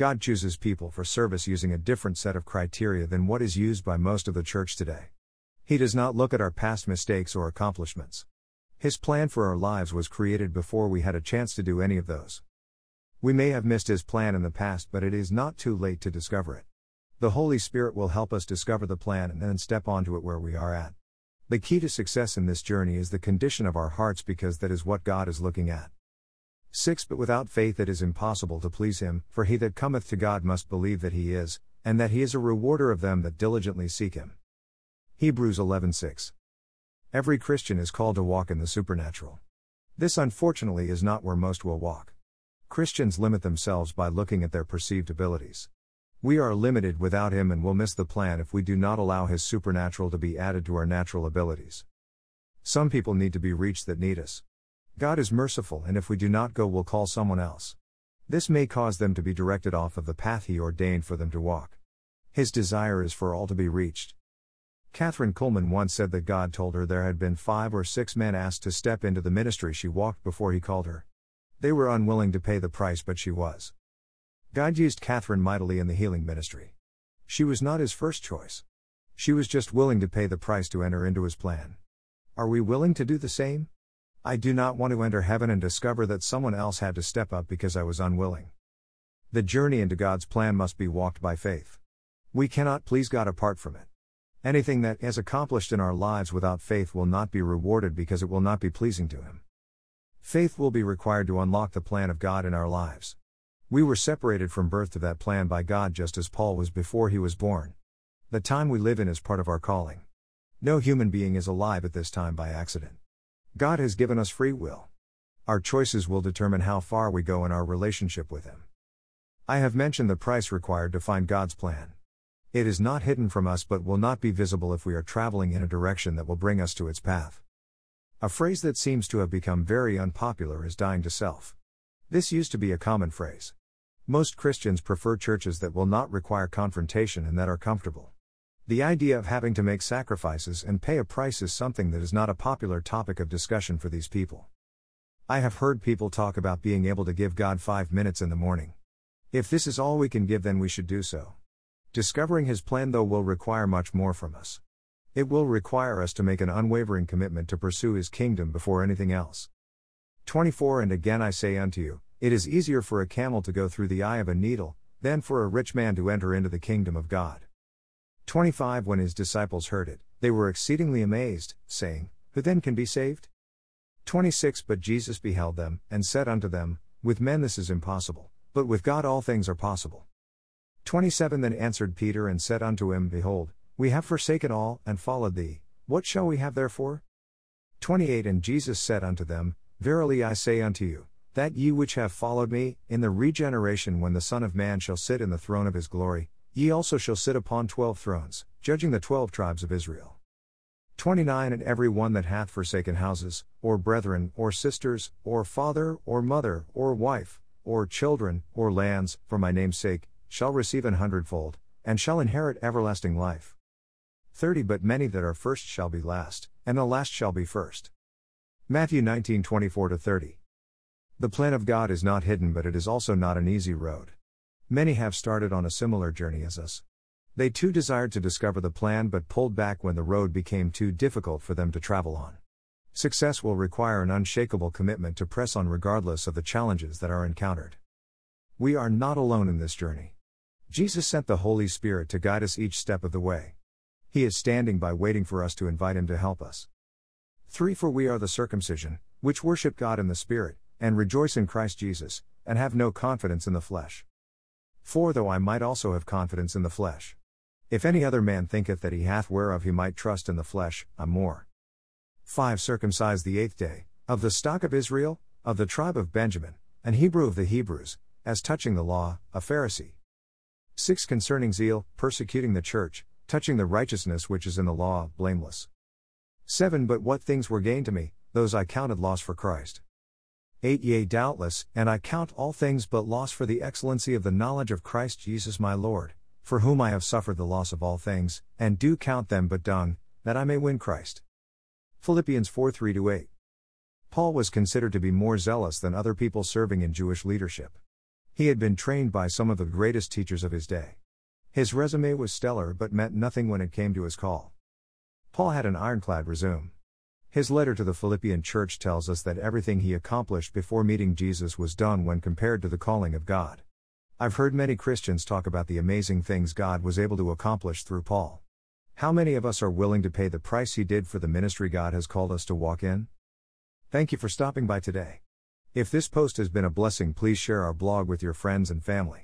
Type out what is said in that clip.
God chooses people for service using a different set of criteria than what is used by most of the church today. He does not look at our past mistakes or accomplishments. His plan for our lives was created before we had a chance to do any of those. We may have missed His plan in the past, but it is not too late to discover it. The Holy Spirit will help us discover the plan and then step onto it where we are at. The key to success in this journey is the condition of our hearts because that is what God is looking at. 6. But without faith it is impossible to please him, for he that cometh to God must believe that he is, and that he is a rewarder of them that diligently seek him. Hebrews 11:6. Every Christian is called to walk in the supernatural. This unfortunately is not where most will walk. Christians limit themselves by looking at their perceived abilities. We are limited without Him and will miss the plan if we do not allow His supernatural to be added to our natural abilities. Some people need to be reached that need us. God is merciful, and if we do not go, we'll call someone else. This may cause them to be directed off of the path He ordained for them to walk. His desire is for all to be reached. Kathryn Kuhlman once said that God told her there had been five or six men asked to step into the ministry she walked before He called her. They were unwilling to pay the price, but she was. God used Kathryn mightily in the healing ministry. She was not his first choice. She was just willing to pay the price to enter into his plan. Are we willing to do the same? I do not want to enter heaven and discover that someone else had to step up because I was unwilling. The journey into God's plan must be walked by faith. We cannot please God apart from it. Anything that is accomplished in our lives without faith will not be rewarded because it will not be pleasing to Him. Faith will be required to unlock the plan of God in our lives. We were separated from birth to that plan by God just as Paul was before he was born. The time we live in is part of our calling. No human being is alive at this time by accident. God has given us free will. Our choices will determine how far we go in our relationship with Him. I have mentioned the price required to find God's plan. It is not hidden from us but will not be visible if we are traveling in a direction that will bring us to its path. A phrase that seems to have become very unpopular is dying to self. This used to be a common phrase. Most Christians prefer churches that will not require confrontation and that are comfortable. The idea of having to make sacrifices and pay a price is something that is not a popular topic of discussion for these people. I have heard people talk about being able to give God five minutes in the morning. If this is all we can give, then we should do so. Discovering His plan, though, will require much more from us. It will require us to make an unwavering commitment to pursue His kingdom before anything else. 24 And again I say unto you, it is easier for a camel to go through the eye of a needle, than for a rich man to enter into the kingdom of God. 25 When his disciples heard it, they were exceedingly amazed, saying, Who then can be saved? 26 But Jesus beheld them, and said unto them, With men this is impossible, but with God all things are possible. 27 Then answered Peter and said unto him, Behold, we have forsaken all, and followed thee, what shall we have therefore? 28 And Jesus said unto them, Verily I say unto you, that ye which have followed me, in the regeneration when the Son of Man shall sit in the throne of his glory, ye also shall sit upon twelve thrones, judging the twelve tribes of Israel. 29 And every one that hath forsaken houses, or brethren, or sisters, or father, or mother, or wife, or children, or lands, for my name's sake, shall receive an hundredfold, and shall inherit everlasting life. 30 But many that are first shall be last, and the last shall be first. Matthew 19 24 30. The plan of God is not hidden, but it is also not an easy road. Many have started on a similar journey as us. They too desired to discover the plan but pulled back when the road became too difficult for them to travel on. Success will require an unshakable commitment to press on regardless of the challenges that are encountered. We are not alone in this journey. Jesus sent the Holy Spirit to guide us each step of the way. He is standing by waiting for us to invite Him to help us. 3 For we are the circumcision, which worship God in the Spirit, and rejoice in Christ Jesus, and have no confidence in the flesh. For though I might also have confidence in the flesh. If any other man thinketh that he hath whereof he might trust in the flesh, I'm more. 5. Circumcised the eighth day, of the stock of Israel, of the tribe of Benjamin, an Hebrew of the Hebrews, as touching the law, a Pharisee. 6. Concerning zeal, persecuting the church, touching the righteousness which is in the law, blameless. 7. But what things were gain to me, those I counted loss for Christ. 8 Yea, doubtless, and I count all things but loss for the excellency of the knowledge of Christ Jesus my Lord, for whom I have suffered the loss of all things, and do count them but dung, that I may win Christ. Philippians 4 3 8. Paul was considered to be more zealous than other people serving in Jewish leadership. He had been trained by some of the greatest teachers of his day. His resume was stellar but meant nothing when it came to his call. Paul had an ironclad resume. His letter to the Philippian church tells us that everything he accomplished before meeting Jesus was done when compared to the calling of God. I've heard many Christians talk about the amazing things God was able to accomplish through Paul. How many of us are willing to pay the price he did for the ministry God has called us to walk in? Thank you for stopping by today. If this post has been a blessing, please share our blog with your friends and family.